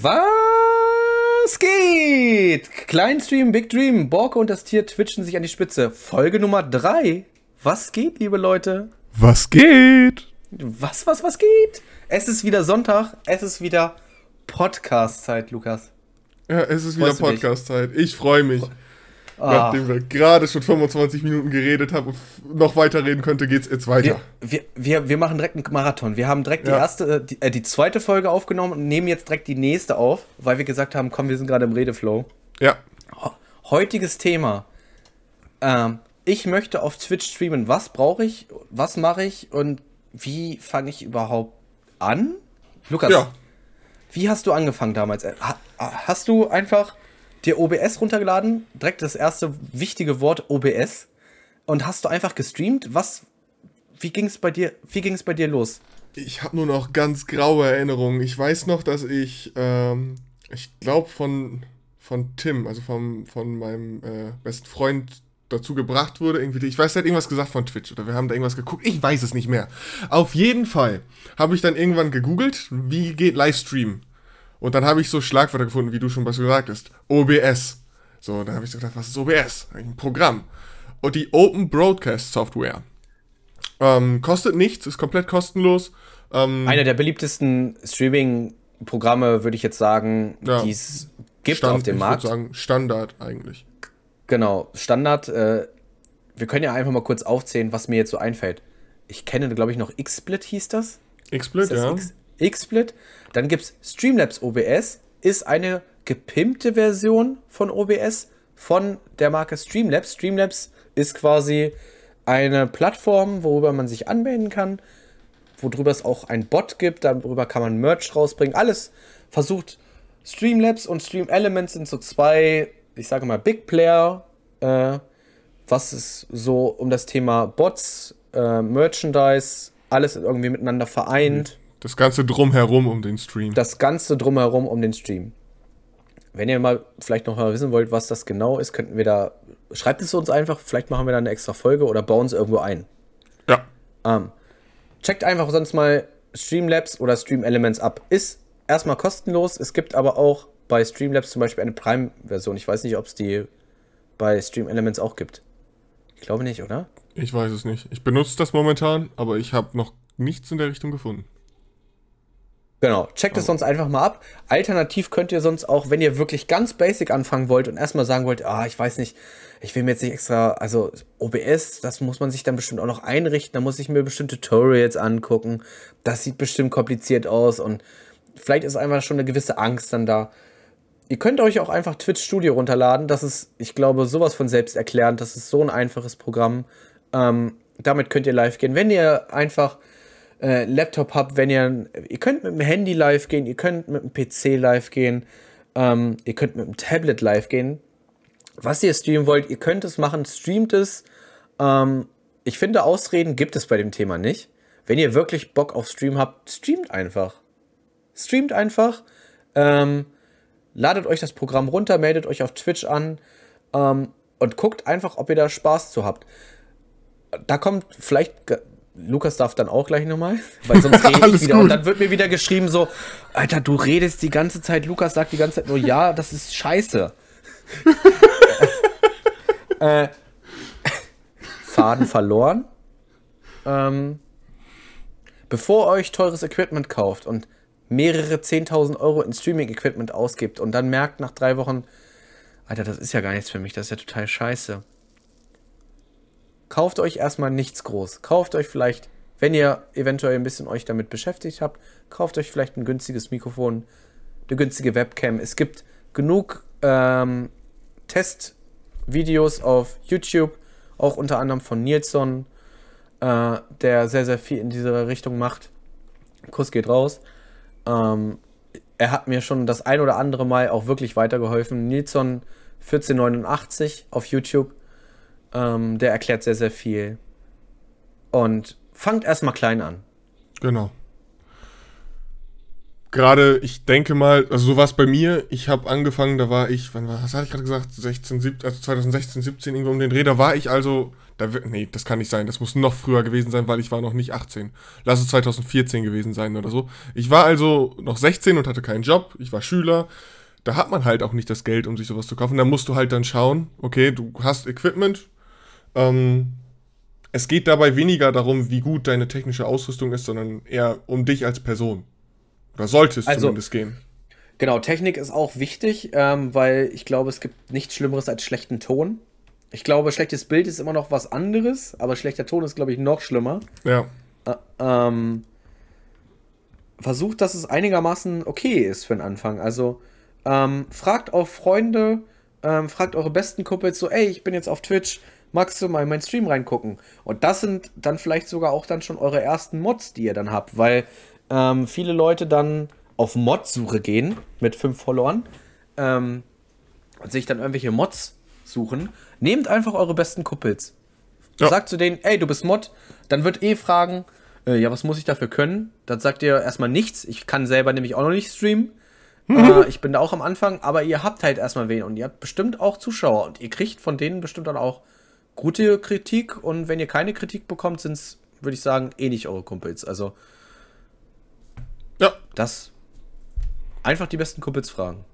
Was geht? Kleinstream, Big Dream, Borke und das Tier twitchen sich an die Spitze. Folge Nummer 3. Was geht, liebe Leute? Was geht? Was, was, was geht? Es ist wieder Sonntag, es ist wieder Podcast-Zeit, Lukas. Ja, es ist wieder Freust dich? Podcast-Zeit. Ich freue mich. Ah, Nachdem wir gerade schon 25 Minuten geredet haben und noch weiterreden könnte, geht's jetzt weiter. wir, wir, wir machen direkt einen Marathon. Wir haben direkt die Ja. erste, äh, die, äh, die zweite Folge aufgenommen und nehmen jetzt direkt die nächste auf, weil wir gesagt haben, komm, wir sind gerade im Redeflow. Ja. Heutiges Thema. Ähm, ich möchte auf Twitch streamen. Was brauche ich? Was mache ich? Und wie fange ich überhaupt an? Lukas, Ja. wie hast du angefangen damals? Äh, ha- Hast du einfach dir OBS runtergeladen? Direkt das erste wichtige Wort OBS. Und hast du einfach gestreamt? Was? Wie ging es bei dir? Wie ging bei dir los? Ich habe nur noch ganz graue Erinnerungen. Ich weiß noch, dass ich, ähm, ich glaube von, von Tim, also vom, von meinem äh, besten Freund dazu gebracht wurde. Irgendwie, ich weiß, er hat irgendwas gesagt von Twitch oder wir haben da irgendwas geguckt. Ich weiß es nicht mehr. Auf jeden Fall habe ich dann irgendwann gegoogelt, wie geht Livestream. Und dann habe ich so Schlagwörter gefunden, wie du schon was gesagt hast. OBS. So, dann habe ich so gedacht, was ist OBS? Ein Programm. Und die Open Broadcast Software. Ähm, kostet nichts, ist komplett kostenlos. Ähm, Einer der beliebtesten Streaming-Programme, würde ich jetzt sagen, Ja. die es gibt Stand- auf dem ich Markt. würde sagen, Standard eigentlich. Genau, Standard. Äh, wir können ja einfach mal kurz aufzählen, was mir jetzt so einfällt. Ich kenne, glaube ich, noch XSplit hieß das. XSplit, ja. XSplit. Dann gibt es Streamlabs OBS, ist eine gepimpte Version von OBS von der Marke Streamlabs. Streamlabs ist quasi eine Plattform, worüber man sich anmelden kann, worüber es auch ein Bot gibt, darüber kann man Merch rausbringen. Alles versucht. Streamlabs und Stream Elements sind so zwei, ich sage mal, Big Player, äh, was es so um das Thema Bots, äh, Merchandise, alles irgendwie miteinander vereint. Das Ganze drumherum um den Stream. Das Ganze drumherum um den Stream. Wenn ihr mal vielleicht noch mal wissen wollt, was das genau ist, könnten wir da. Schreibt es uns einfach, vielleicht machen wir da eine extra Folge oder bauen es irgendwo ein. ja. Ähm, checkt einfach sonst mal Streamlabs oder Stream Elements ab. Ist erstmal kostenlos. Es gibt aber auch bei Streamlabs zum Beispiel eine Prime-Version. Ich weiß nicht, ob es die bei Stream Elements auch gibt. Ich glaube nicht, oder? Ich weiß es nicht. Ich benutze das momentan, aber ich habe noch nichts in der Richtung gefunden. Genau, checkt es sonst einfach mal ab. Alternativ könnt ihr sonst auch, wenn ihr wirklich ganz basic anfangen wollt und erstmal sagen wollt, ah, ich weiß nicht, ich will mir jetzt nicht extra, also OBS, das muss man sich dann bestimmt auch noch einrichten, da muss ich mir bestimmte Tutorials angucken. Das sieht bestimmt kompliziert aus und vielleicht ist einfach schon eine gewisse Angst dann da. Ihr könnt euch auch einfach Twitch Studio runterladen. Das ist, ich glaube, sowas von selbsterklärend. Das ist so ein einfaches Programm. Ähm, damit könnt ihr live gehen. Wenn ihr einfach äh, Laptop habt, wenn ihr, ihr könnt mit dem Handy live gehen, ihr könnt mit dem PC live gehen, ähm, ihr könnt mit dem Tablet live gehen. Was ihr streamen wollt, ihr könnt es machen, streamt es. Ähm, ich finde, Ausreden gibt es bei dem Thema nicht. Wenn ihr wirklich Bock auf Stream habt, streamt einfach. Streamt einfach. Ähm, ladet euch das Programm runter, meldet euch auf Twitch an ähm, und guckt einfach, ob ihr da Spaß zu habt. Da kommt vielleicht, Lukas darf dann auch gleich nochmal, weil sonst rede ich wieder. gut. Und dann wird mir wieder geschrieben so, Alter, du redest die ganze Zeit, Lukas sagt die ganze Zeit nur, ja, das ist scheiße. äh, Faden verloren. Ähm, bevor ihr euch teures Equipment kauft und mehrere 10.000 Euro in Streaming-Equipment ausgibt und dann merkt nach drei Wochen, Alter, das ist ja gar nichts für mich, das ist ja total scheiße. Kauft euch erstmal nichts groß. Kauft euch vielleicht, wenn ihr eventuell ein bisschen euch damit beschäftigt habt, kauft euch vielleicht ein günstiges Mikrofon, eine günstige Webcam. Es gibt genug ähm, Testvideos auf YouTube, auch unter anderem von Nilsson, äh, der sehr, sehr viel in diese Richtung macht. Kuss geht raus. Ähm, er hat mir schon das ein oder andere Mal auch wirklich weitergeholfen. Nilsson 1489 auf YouTube. Ähm, der erklärt sehr, sehr viel. Und fangt erstmal klein an. Genau. Gerade, ich denke mal, also so war es bei mir. Ich habe angefangen, da war ich, wann war, was hatte ich gerade gesagt, 16, 17, also 2016, 17 irgendwo um den Dreh. Da war ich also Da, nee, das kann nicht sein. Das muss noch früher gewesen sein, weil ich war noch nicht 18. Lass es 2014 gewesen sein oder so. Ich war also noch 16 und hatte keinen Job. Ich war Schüler. Da hat man halt auch nicht das Geld, um sich sowas zu kaufen. Da musst du halt dann schauen, okay, du hast Equipment. Ähm, es geht dabei weniger darum, wie gut deine technische Ausrüstung ist, sondern eher um dich als Person. Oder sollte es also, zumindest gehen. Genau, Technik ist auch wichtig, ähm, weil ich glaube, es gibt nichts Schlimmeres als schlechten Ton. Ich glaube, schlechtes Bild ist immer noch was anderes, aber schlechter Ton ist, glaube ich, noch schlimmer. Ja. Ä ähm, versucht, dass es einigermaßen okay ist für den Anfang. Also ähm, fragt auch Freunde, ähm, fragt eure besten Kumpels so, ey, ich bin jetzt auf Twitch, magst du mal in meinen Stream reingucken? Und das sind dann vielleicht sogar auch dann schon eure ersten Mods, die ihr dann habt, weil ähm, viele Leute dann auf Mod-Suche gehen mit fünf Followern ähm, und sich dann irgendwelche Mods suchen. Nehmt einfach eure besten Kumpels. Ja. Sagt zu denen, ey, du bist Mod. Dann wird eh fragen, äh, ja, was muss ich dafür können? Dann sagt ihr erstmal nichts. Ich kann selber nämlich auch noch nicht streamen. Mhm. Äh, ich bin da auch am Anfang, aber ihr habt halt erstmal wen und ihr habt bestimmt auch Zuschauer und ihr kriegt von denen bestimmt dann auch gute Kritik und wenn ihr keine Kritik bekommt, sind es, würde ich sagen, eh nicht eure Kumpels. Also, ja. Das. Einfach die besten Kumpels fragen.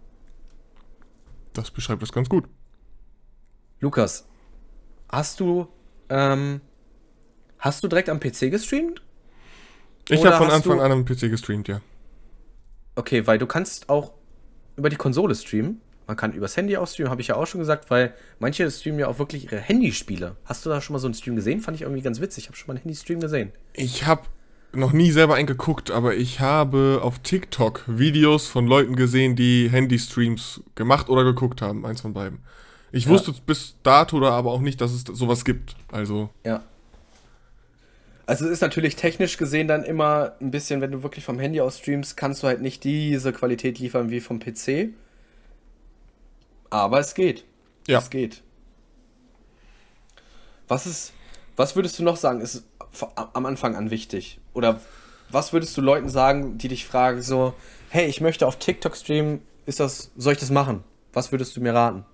Das beschreibt das ganz gut. Lukas, hast du, ähm, hast du direkt am PC gestreamt? Ich habe von Anfang an am PC gestreamt, ja. Okay, weil du kannst auch über die Konsole streamen. Man kann übers Handy auch streamen, habe ich ja auch schon gesagt, weil manche streamen ja auch wirklich ihre Handyspiele. Hast du da schon mal so einen Stream gesehen? Fand ich irgendwie ganz witzig. Ich habe schon mal einen Handy-Stream gesehen. Ich habe noch nie selber eingeguckt, aber ich habe auf TikTok Videos von Leuten gesehen, die Handy-Streams gemacht oder geguckt haben. Eins von beiden. Ich ja. wusste bis dato oder aber auch nicht, dass es sowas gibt. Also. Ja. Also es ist natürlich technisch gesehen dann immer ein bisschen, wenn du wirklich vom Handy aus streamst, kannst du halt nicht diese Qualität liefern wie vom PC. Aber es geht. Ja. Es geht. Was ist, was würdest du noch sagen, ist am Anfang an wichtig? Oder was würdest du Leuten sagen, die dich fragen, so, hey, ich möchte auf TikTok streamen, ist das, soll ich das machen? Was würdest du mir raten?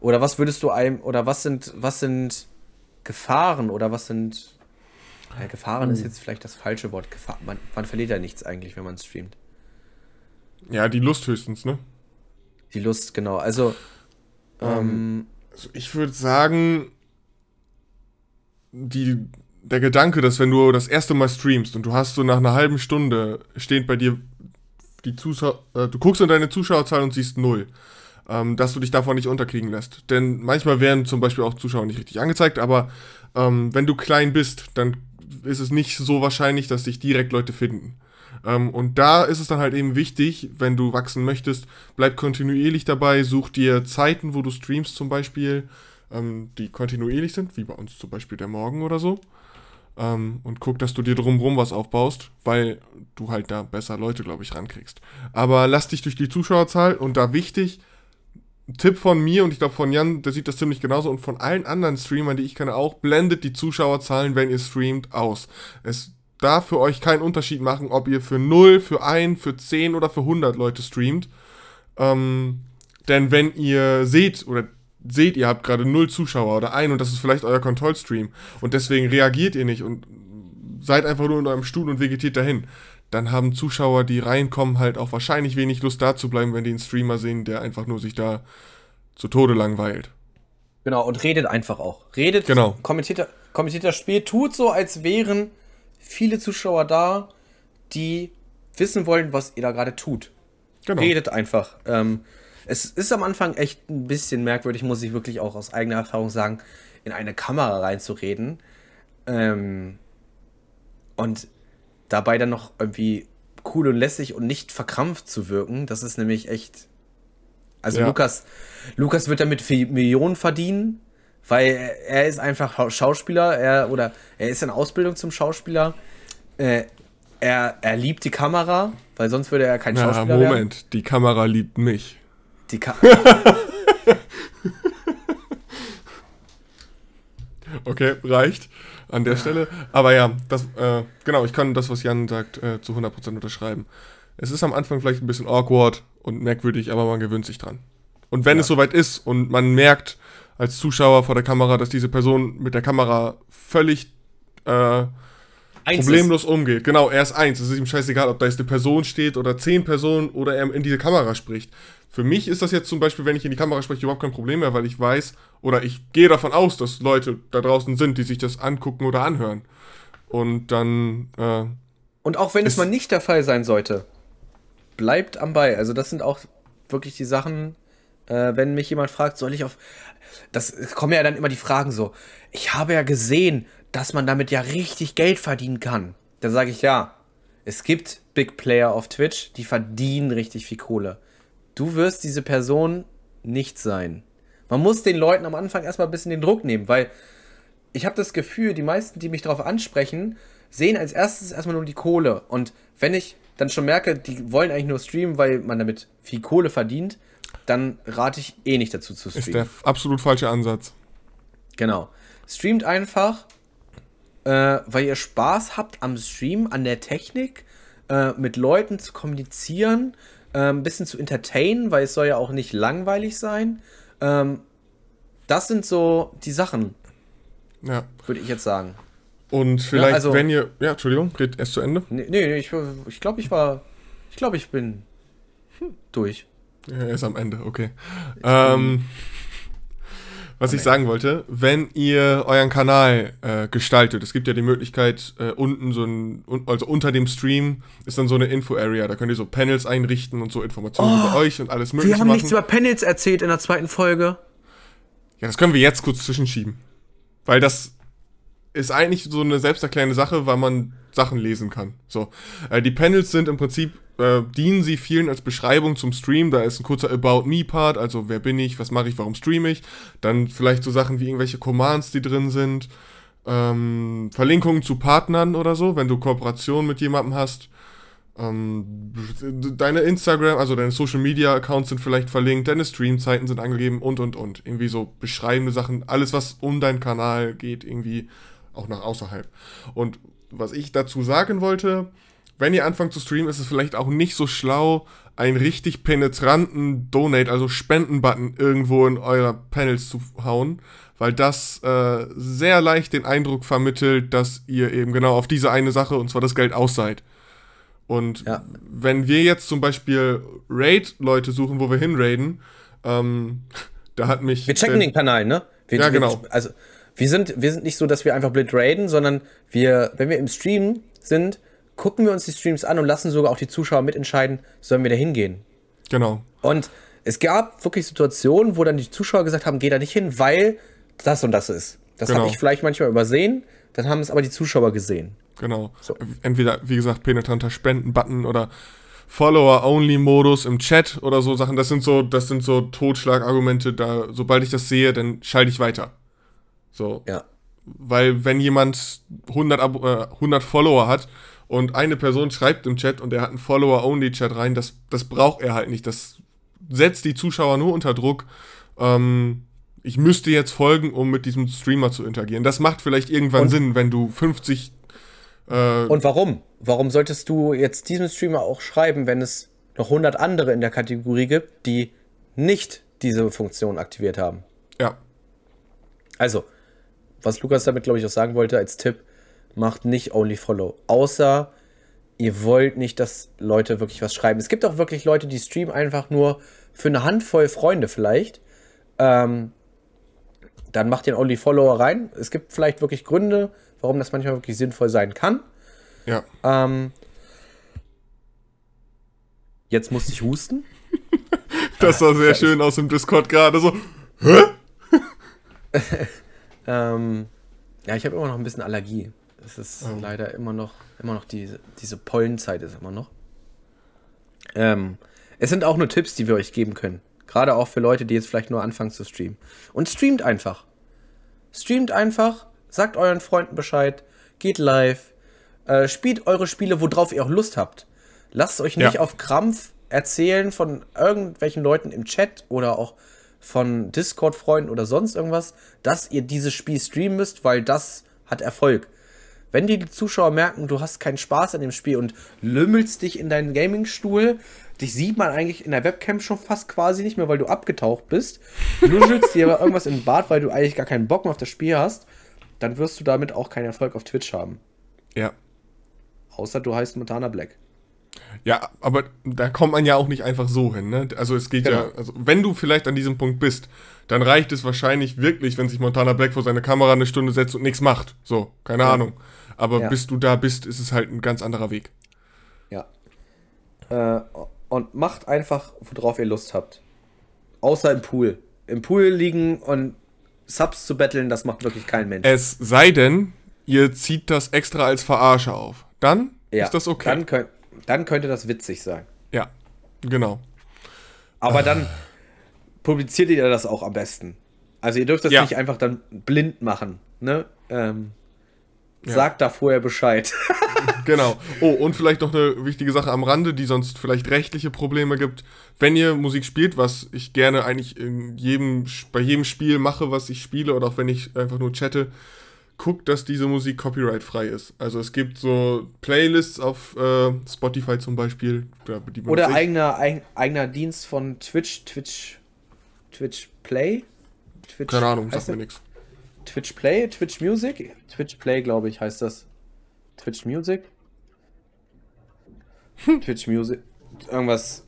Oder was würdest du einem, oder was sind, was sind Gefahren oder was sind. Ja, Gefahren ist hm. jetzt vielleicht das falsche Wort. Gefahr, man, man verliert ja nichts eigentlich, wenn man streamt. Ja, die Lust höchstens, ne? Die Lust, genau. Also, ähm, ähm also ich würde sagen, die, der Gedanke, dass wenn du das erste Mal streamst und du hast so nach einer halben Stunde steht bei dir die Zuschauer, äh, du guckst in deine Zuschauerzahl und siehst null ähm, dass du dich davon nicht unterkriegen lässt. Denn manchmal werden zum Beispiel auch Zuschauer nicht richtig angezeigt, aber ähm, wenn du klein bist, dann ist es nicht so wahrscheinlich, dass dich direkt Leute finden. Ähm, und da ist es dann halt eben wichtig, wenn du wachsen möchtest, bleib kontinuierlich dabei, such dir Zeiten, wo du streamst zum Beispiel, ähm, die kontinuierlich sind, wie bei uns zum Beispiel der Morgen oder so. Ähm, und guck, dass du dir drumherum was aufbaust, weil du halt da besser Leute, glaube ich, rankriegst. Aber lass dich durch die Zuschauerzahl und da wichtig, Tipp von mir und ich glaube von Jan, der sieht das ziemlich genauso und von allen anderen Streamern, die ich kenne auch, blendet die Zuschauerzahlen, wenn ihr streamt, aus. Es darf für euch keinen Unterschied machen, ob ihr für 0, für 1, für 10 oder für 100 Leute streamt. Ähm, denn wenn ihr seht oder seht, ihr habt gerade 0 Zuschauer oder 1 und das ist vielleicht euer Kontrollstream und deswegen reagiert ihr nicht und seid einfach nur in eurem Stuhl und vegetiert dahin, dann haben Zuschauer, die reinkommen, halt auch wahrscheinlich wenig Lust da zu bleiben, wenn die einen Streamer sehen, der einfach nur sich da zu Tode langweilt. Genau, und redet einfach auch. Redet, genau. kommentiert, kommentiert das Spiel, tut so, als wären viele Zuschauer da, die wissen wollen, was ihr da gerade tut. Genau. Redet einfach. Ähm, es ist am Anfang echt ein bisschen merkwürdig, muss ich wirklich auch aus eigener Erfahrung sagen, in eine Kamera reinzureden. Ähm, und dabei dann noch irgendwie cool und lässig und nicht verkrampft zu wirken. Das ist nämlich echt. Also ja. Lukas, Lukas wird damit Millionen verdienen, weil er ist einfach Schauspieler, er oder er ist in Ausbildung zum Schauspieler. Äh, er, er liebt die Kamera, weil sonst würde er kein ja, Schauspieler Moment, werden. die Kamera liebt mich. Die Kamera. okay, reicht an der Stelle. Aber ja, das, äh, genau, ich kann das, was Jan sagt, äh, zu 100% unterschreiben. Es ist am Anfang vielleicht ein bisschen awkward und merkwürdig, aber man gewöhnt sich dran. Und wenn ja. es soweit ist und man merkt, als Zuschauer vor der Kamera, dass diese Person mit der Kamera völlig äh, problemlos umgeht. Genau, er ist eins. Es ist ihm scheißegal, ob da jetzt eine Person steht oder zehn Personen oder er in diese Kamera spricht. Für mich ist das jetzt zum Beispiel, wenn ich in die Kamera spreche, überhaupt kein Problem mehr, weil ich weiß oder ich gehe davon aus, dass Leute da draußen sind, die sich das angucken oder anhören. Und dann. Äh, und auch wenn es mal nicht der Fall sein sollte, bleibt am Ball. Also, das sind auch wirklich die Sachen, äh, wenn mich jemand fragt, soll ich auf. Das kommen ja dann immer die Fragen so. Ich habe ja gesehen, dass man damit ja richtig Geld verdienen kann. Da sage ich ja. Es gibt Big Player auf Twitch, die verdienen richtig viel Kohle. Du wirst diese Person nicht sein. Man muss den Leuten am Anfang erstmal ein bisschen den Druck nehmen, weil ich habe das Gefühl, die meisten, die mich darauf ansprechen, sehen als erstes erstmal nur die Kohle. Und wenn ich dann schon merke, die wollen eigentlich nur streamen, weil man damit viel Kohle verdient, dann rate ich eh nicht dazu zu streamen. Ist der absolut falsche Ansatz. Genau. Streamt einfach, äh, weil ihr Spaß habt am Stream, an der Technik, äh, mit Leuten zu kommunizieren, äh, ein bisschen zu entertainen, weil es soll ja auch nicht langweilig sein. Ähm, das sind so die Sachen, ja. Würde ich jetzt sagen. Und vielleicht, ja, also, wenn ihr. Ja, Entschuldigung, red erst zu Ende. Nee, nee ich, ich glaube, ich war. Ich glaube, ich bin hm, durch. Er ist am Ende, okay. Ähm, was ich sagen wollte, wenn ihr euren Kanal äh, gestaltet, es gibt ja die Möglichkeit, äh, unten so ein, also unter dem Stream ist dann so eine Info-Area, da könnt ihr so Panels einrichten und so Informationen oh, über euch und alles mögliche. Wir haben machen. nichts über Panels erzählt in der zweiten Folge. Ja, das können wir jetzt kurz zwischenschieben. Weil das ist eigentlich so eine selbsterklärende Sache, weil man Sachen lesen kann. So, äh, die Panels sind im Prinzip äh, dienen sie vielen als Beschreibung zum Stream. Da ist ein kurzer About Me Part, also wer bin ich, was mache ich, warum streame ich. Dann vielleicht so Sachen wie irgendwelche Commands, die drin sind. Ähm, Verlinkungen zu Partnern oder so, wenn du Kooperation mit jemandem hast. Ähm, deine Instagram, also deine Social Media Accounts sind vielleicht verlinkt, deine Streamzeiten sind angegeben und und und. Irgendwie so beschreibende Sachen, alles was um deinen Kanal geht, irgendwie auch nach außerhalb. Und was ich dazu sagen wollte, wenn ihr anfangt zu streamen, ist es vielleicht auch nicht so schlau, einen richtig penetranten Donate, also Spenden-Button irgendwo in eurer Panels zu hauen, weil das äh, sehr leicht den Eindruck vermittelt, dass ihr eben genau auf diese eine Sache, und zwar das Geld, aus seid. Und ja. wenn wir jetzt zum Beispiel Raid-Leute suchen, wo wir hinraiden, ähm, da hat mich. Wir checken den Kanal, ne? Wir, ja, genau. Wir, also, wir sind, wir sind nicht so, dass wir einfach blind raiden, sondern wir, wenn wir im Stream sind, gucken wir uns die Streams an und lassen sogar auch die Zuschauer mitentscheiden, sollen wir da hingehen. Genau. Und es gab wirklich Situationen, wo dann die Zuschauer gesagt haben, geh da nicht hin, weil das und das ist. Das genau. habe ich vielleicht manchmal übersehen, dann haben es aber die Zuschauer gesehen. Genau. So. Entweder, wie gesagt, penetranter Spenden-Button oder Follower-Only-Modus im Chat oder so Sachen. Das sind so, das sind so Totschlagargumente. Da, sobald ich das sehe, dann schalte ich weiter. So. Ja. Weil wenn jemand 100, Ab äh, 100 Follower hat und eine Person schreibt im Chat und er hat einen Follower-Only-Chat rein, das, das braucht er halt nicht. Das setzt die Zuschauer nur unter Druck. Ähm, ich müsste jetzt folgen, um mit diesem Streamer zu interagieren. Das macht vielleicht irgendwann und, Sinn, wenn du 50. Äh, und warum? Warum solltest du jetzt diesem Streamer auch schreiben, wenn es noch 100 andere in der Kategorie gibt, die nicht diese Funktion aktiviert haben? Ja. Also, was Lukas damit, glaube ich, auch sagen wollte als Tipp, macht nicht Only Follow. Außer ihr wollt nicht, dass Leute wirklich was schreiben. Es gibt auch wirklich Leute, die streamen einfach nur für eine Handvoll Freunde vielleicht. Ähm, dann macht den Only Follower rein. Es gibt vielleicht wirklich Gründe, warum das manchmal wirklich sinnvoll sein kann. Ja. Ähm, jetzt musste ich husten. das sah sehr schön aus im Discord gerade so. Hä? ähm, ja, ich habe immer noch ein bisschen Allergie. Es ist oh. leider immer noch, immer noch diese, diese Pollenzeit ist immer noch. Ähm, es sind auch nur Tipps, die wir euch geben können. Gerade auch für Leute, die jetzt vielleicht nur anfangen zu streamen. Und streamt einfach. Streamt einfach, sagt euren Freunden Bescheid, geht live, äh, spielt eure Spiele, worauf ihr auch Lust habt. Lasst euch nicht ja. auf Krampf erzählen von irgendwelchen Leuten im Chat oder auch von Discord-Freunden oder sonst irgendwas, dass ihr dieses Spiel streamen müsst, weil das hat Erfolg. Wenn die Zuschauer merken, du hast keinen Spaß an dem Spiel und lümmelst dich in deinen Gaming-Stuhl, dich sieht man eigentlich in der Webcam schon fast quasi nicht mehr, weil du abgetaucht bist. Nuschelst dir aber irgendwas den Bart, weil du eigentlich gar keinen Bock mehr auf das Spiel hast. Dann wirst du damit auch keinen Erfolg auf Twitch haben. Ja. Außer du heißt Montana Black. Ja, aber da kommt man ja auch nicht einfach so hin, ne? Also es geht genau. ja, also wenn du vielleicht an diesem Punkt bist, dann reicht es wahrscheinlich wirklich, wenn sich Montana Black vor seine Kamera eine Stunde setzt und nichts macht. So, keine ja. Ahnung. Aber ja. bis du da bist, ist es halt ein ganz anderer Weg. Ja. Äh, und macht einfach, worauf ihr Lust habt. Außer im Pool. Im Pool liegen und Subs zu betteln, das macht wirklich kein Mensch. Es sei denn, ihr zieht das extra als Verarsche auf. Dann ja, ist das okay. Dann, könnt, dann könnte das witzig sein. Ja, genau. Aber dann publiziert ihr das auch am besten. Also ihr dürft das ja. nicht einfach dann blind machen. Ne? Ähm, ja. Sagt da vorher Bescheid. genau. Oh, und vielleicht noch eine wichtige Sache am Rande, die sonst vielleicht rechtliche Probleme gibt. Wenn ihr Musik spielt, was ich gerne eigentlich in jedem, bei jedem Spiel mache, was ich spiele, oder auch wenn ich einfach nur chatte, guckt, dass diese Musik copyright-frei ist. Also es gibt so Playlists auf äh, Spotify zum Beispiel. Oder eigener, eig eigener Dienst von Twitch, Twitch, Twitch Play? Twitch, Keine Ahnung, sagt mir nichts. Twitch Play, Twitch Music? Twitch Play, glaube ich, heißt das. Twitch Music? Twitch Music. Irgendwas.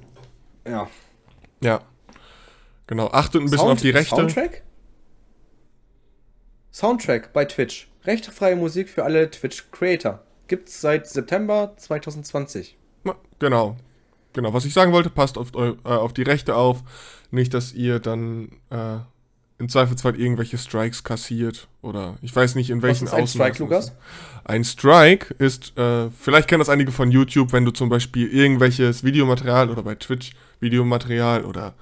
Ja. Ja. Genau. Achtet ein bisschen Sound, auf die Rechte. Soundtrack? Soundtrack bei Twitch. Rechtefreie Musik für alle Twitch-Creator. Gibt's seit September 2020. Genau. Genau. Was ich sagen wollte, passt auf, äh, auf die Rechte auf. Nicht, dass ihr dann äh, im Zweifelsfall irgendwelche Strikes kassiert oder ich weiß nicht in welchen Was ist ein Strike, Lukas? Ein Strike ist, äh, vielleicht kennen das einige von YouTube, wenn du zum Beispiel irgendwelches Videomaterial oder bei Twitch Videomaterial oder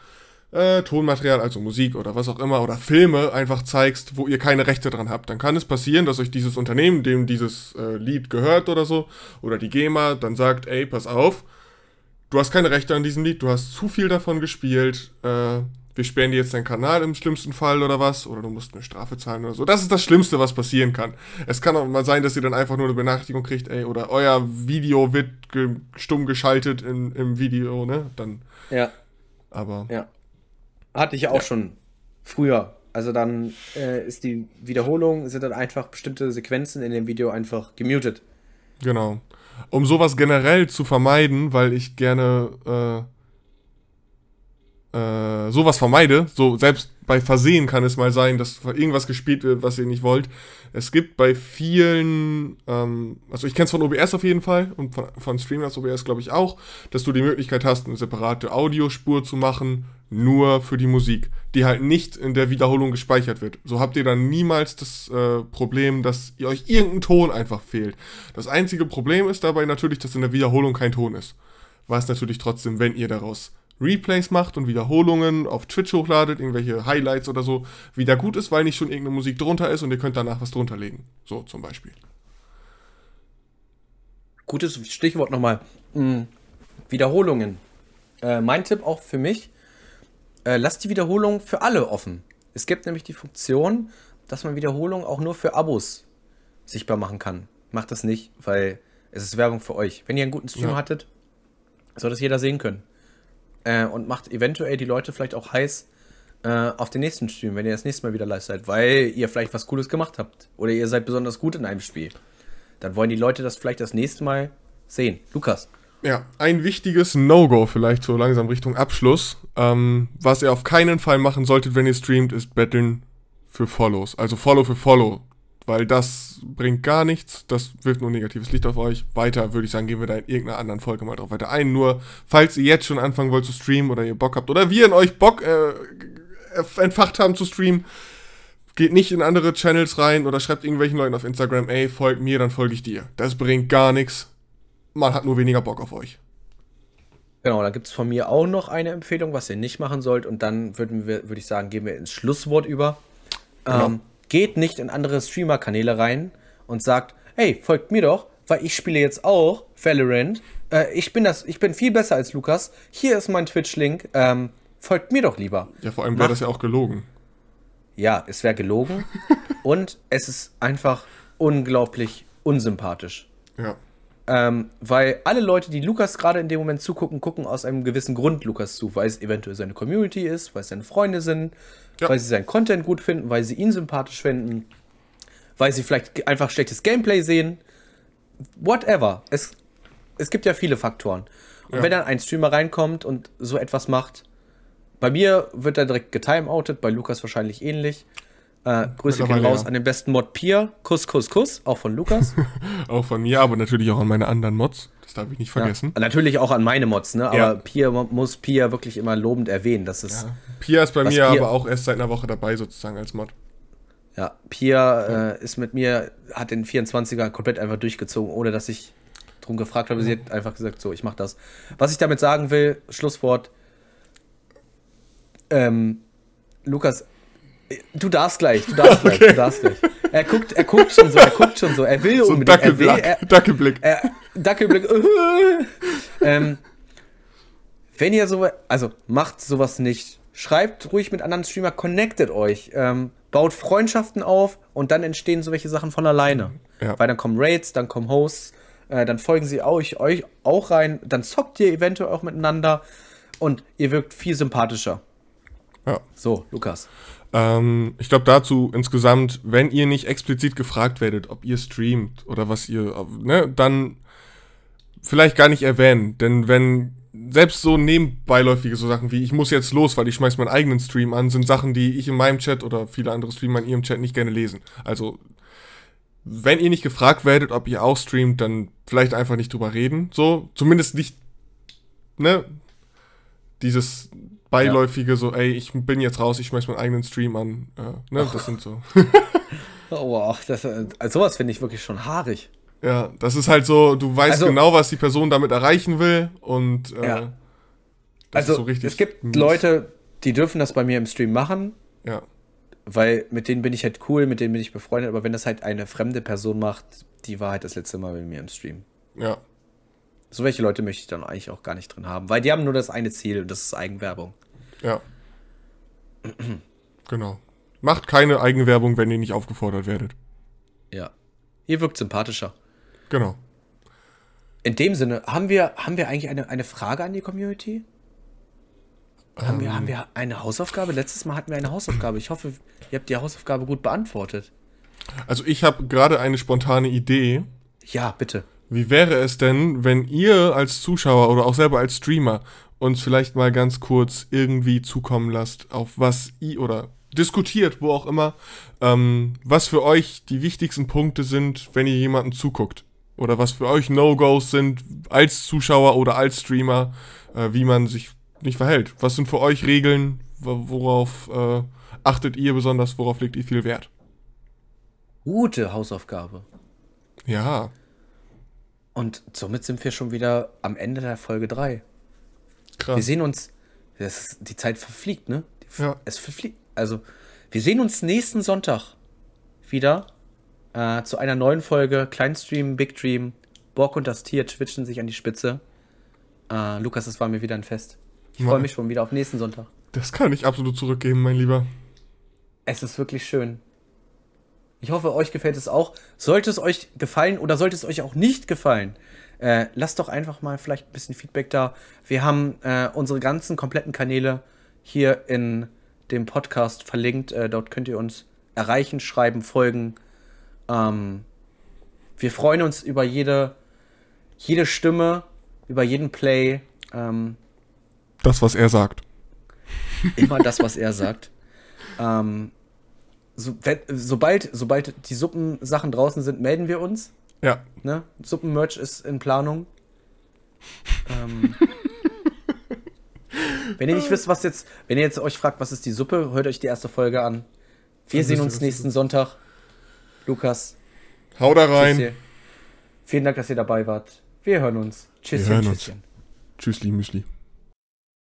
äh, Tonmaterial, also Musik oder was auch immer, oder Filme einfach zeigst, wo ihr keine Rechte dran habt. Dann kann es passieren, dass euch dieses Unternehmen, dem dieses äh, Lied gehört oder so, oder die GEMA, dann sagt, ey, pass auf, du hast keine Rechte an diesem Lied, du hast zu viel davon gespielt, äh, wir sperren dir jetzt deinen Kanal im schlimmsten Fall oder was, oder du musst eine Strafe zahlen oder so. Das ist das Schlimmste, was passieren kann. Es kann auch mal sein, dass ihr dann einfach nur eine Benachrichtigung kriegt, ey, oder euer Video wird ge stumm geschaltet in, im Video, ne? Dann. Ja. Aber. Ja. Hatte ich auch ja. schon früher. Also dann äh, ist die Wiederholung, sind dann einfach bestimmte Sequenzen in dem Video einfach gemutet. Genau. Um sowas generell zu vermeiden, weil ich gerne äh, sowas vermeide. So, selbst bei Versehen kann es mal sein, dass irgendwas gespielt wird, was ihr nicht wollt. Es gibt bei vielen, ähm, also ich kenne es von OBS auf jeden Fall und von, von Streamers OBS glaube ich auch, dass du die Möglichkeit hast, eine separate Audiospur zu machen, nur für die Musik, die halt nicht in der Wiederholung gespeichert wird. So habt ihr dann niemals das äh, Problem, dass ihr euch irgendein Ton einfach fehlt. Das einzige Problem ist dabei natürlich, dass in der Wiederholung kein Ton ist. Was natürlich trotzdem, wenn ihr daraus Replays macht und Wiederholungen auf Twitch hochladet, irgendwelche Highlights oder so, wieder gut ist, weil nicht schon irgendeine Musik drunter ist und ihr könnt danach was drunter legen. So zum Beispiel. Gutes Stichwort nochmal. Mhm. Wiederholungen. Äh, mein Tipp auch für mich, äh, lasst die Wiederholung für alle offen. Es gibt nämlich die Funktion, dass man Wiederholungen auch nur für Abos sichtbar machen kann. Macht das nicht, weil es ist Werbung für euch. Wenn ihr einen guten Stream ja. hattet, soll das jeder sehen können äh, und macht eventuell die Leute vielleicht auch heiß äh, auf den nächsten Stream, wenn ihr das nächste Mal wieder live seid, weil ihr vielleicht was Cooles gemacht habt oder ihr seid besonders gut in einem Spiel. Dann wollen die Leute das vielleicht das nächste Mal sehen. Lukas. Ja, ein wichtiges No-Go vielleicht so langsam Richtung Abschluss. Ähm, was ihr auf keinen Fall machen solltet, wenn ihr streamt, ist Betteln für Follows. Also Follow für Follow weil das bringt gar nichts, das wirft nur negatives Licht auf euch. Weiter würde ich sagen, gehen wir da in irgendeiner anderen Folge mal drauf weiter ein. Nur, falls ihr jetzt schon anfangen wollt zu streamen oder ihr Bock habt oder wir in euch Bock äh, entfacht haben zu streamen, geht nicht in andere Channels rein oder schreibt irgendwelchen Leuten auf Instagram, ey, folgt mir, dann folge ich dir. Das bringt gar nichts. Man hat nur weniger Bock auf euch. Genau, da gibt es von mir auch noch eine Empfehlung, was ihr nicht machen sollt. Und dann würden wir, würde ich sagen, gehen wir ins Schlusswort über. Genau. Ähm, geht nicht in andere Streamer-Kanäle rein und sagt, hey, folgt mir doch, weil ich spiele jetzt auch Valorant. Äh, ich, bin das, ich bin viel besser als Lukas. Hier ist mein Twitch-Link. Ähm, folgt mir doch lieber. Ja, vor allem wäre das ja auch gelogen. Ja, es wäre gelogen. und es ist einfach unglaublich unsympathisch. Ja. Ähm, weil alle Leute, die Lukas gerade in dem Moment zugucken, gucken aus einem gewissen Grund Lukas zu, weil es eventuell seine Community ist, weil es seine Freunde sind, Ja. weil sie seinen Content gut finden, weil sie ihn sympathisch finden, weil sie vielleicht einfach schlechtes Gameplay sehen. Whatever. Es, es gibt ja viele Faktoren. Und Ja. wenn dann ein Streamer reinkommt und so etwas macht, bei mir wird er direkt getimeoutet, bei Lukas wahrscheinlich ähnlich. Äh, Grüße gehen raus ja. an den besten Mod Pier. Kuss, Kuss, Kuss. Auch von Lukas. Auch von mir, aber natürlich auch an meine anderen Mods. Das darf ich nicht vergessen. Ja. Natürlich auch an meine Mods, ne? Aber Ja. Pia muss Pia wirklich immer lobend erwähnen. Das ist, Ja. Pia ist bei mir Pia- aber auch erst seit einer Woche dabei, sozusagen als Mod. ja, Pia äh, ist mit mir, hat den 24er komplett einfach durchgezogen, ohne dass ich drum gefragt habe. Sie hat einfach gesagt, so, ich mach das. Was ich damit sagen will, Schlusswort. Ähm, Lukas, du darfst gleich, du darfst gleich, du darfst gleich. Er guckt, er guckt schon so, er guckt schon so, er will So unbedingt, er will, Dackelblick. er, Dackelblick. Dackelblick. ähm, wenn ihr so, also macht sowas nicht. Schreibt ruhig mit anderen Streamer, connectet euch, ähm, baut Freundschaften auf und dann entstehen so welche Sachen von alleine. Ja. Weil dann kommen Raids, dann kommen Hosts, äh, dann folgen sie euch, euch auch rein, dann zockt ihr eventuell auch miteinander und ihr wirkt viel sympathischer. Ja. So, Lukas. Ähm, ich glaube dazu insgesamt, wenn ihr nicht explizit gefragt werdet, ob ihr streamt oder was ihr, ne, dann vielleicht gar nicht erwähnen. Denn wenn selbst so nebenbeiläufige so Sachen wie ich muss jetzt los, weil ich schmeiß meinen eigenen Stream an, sind Sachen, die ich in meinem Chat oder viele andere Streamer in ihrem Chat nicht gerne lesen. Also wenn ihr nicht gefragt werdet, ob ihr auch streamt, dann vielleicht einfach nicht drüber reden. So, zumindest nicht, ne, dieses beiläufige, so, ey, ich bin jetzt raus, ich schmeiß meinen eigenen Stream an. Äh, ne, das sind so. Oh, wow, das, also sowas finde ich wirklich schon haarig. Ja, das ist halt so, du weißt Also- genau, was die Person damit erreichen will und äh, Ja. das Also, ist so richtig. es gibt mies. Leute, die dürfen das bei mir im Stream machen, Ja, weil mit denen bin ich halt cool, mit denen bin ich befreundet, aber wenn das halt eine fremde Person macht, die war halt das letzte Mal bei mir im Stream. ja, So welche Leute möchte ich dann eigentlich auch gar nicht drin haben, weil die haben nur das eine Ziel und das ist Eigenwerbung. Ja. genau. Macht keine Eigenwerbung, wenn ihr nicht aufgefordert werdet. Ja. Ihr wirkt sympathischer. Genau. In dem Sinne, haben wir, haben wir eigentlich eine, eine Frage an die Community? Haben, wir, haben wir eine Hausaufgabe? Letztes Mal hatten wir eine Hausaufgabe. Ich hoffe, ihr habt die Hausaufgabe gut beantwortet. Also ich habe gerade eine spontane Idee. Ja, bitte. Wie wäre es denn, wenn ihr als Zuschauer oder auch selber als Streamer uns vielleicht mal ganz kurz irgendwie zukommen lasst, auf was ihr oder diskutiert, wo auch immer, ähm, was für euch die wichtigsten Punkte sind, wenn ihr jemandem zuguckt. Oder was für euch No-Gos sind als Zuschauer oder als Streamer, äh, wie man sich nicht verhält. Was sind für euch Regeln, wo- worauf äh, achtet ihr besonders, worauf legt ihr viel Wert? Gute Hausaufgabe. Ja, Und somit sind wir schon wieder am Ende der Folge 3. krass. Wir sehen uns. Ist, die Zeit verfliegt, ne? Die, Ja. Es verfliegt. Also, wir sehen uns nächsten Sonntag wieder äh, zu einer neuen Folge Kleinstream, Big Dream. Borg und das Tier twitchen sich an die Spitze. Äh, Lukas, es war mir wieder ein Fest. Ich freue mich schon wieder auf nächsten Sonntag. Das kann ich absolut zurückgeben, mein Lieber. Es ist wirklich schön. Ich hoffe, euch gefällt es auch. Sollte es euch gefallen oder sollte es euch auch nicht gefallen, äh, lasst doch einfach mal vielleicht ein bisschen Feedback da. Wir haben äh, unsere ganzen kompletten Kanäle hier in dem Podcast verlinkt. Äh, dort könnt ihr uns erreichen, schreiben, folgen. Ähm, wir freuen uns über jede, jede Stimme, über jeden Play. Ähm, Das, was er sagt. immer das, was er sagt. Ähm, so, sobald, sobald die Suppensachen draußen sind, melden wir uns. Ja, Ne? Suppenmerch ist in Planung. Ähm, wenn ihr nicht wisst, was jetzt, wenn ihr jetzt euch fragt, was ist die Suppe, hört euch die erste Folge an. Wir Dann sehen uns nächsten Sonntag. Lukas, hau da tschüss rein. hier. vielen Dank, dass ihr dabei wart. Wir hören uns. Tschüsschen, hören uns. tschüsschen. Tschüssli, Müsli.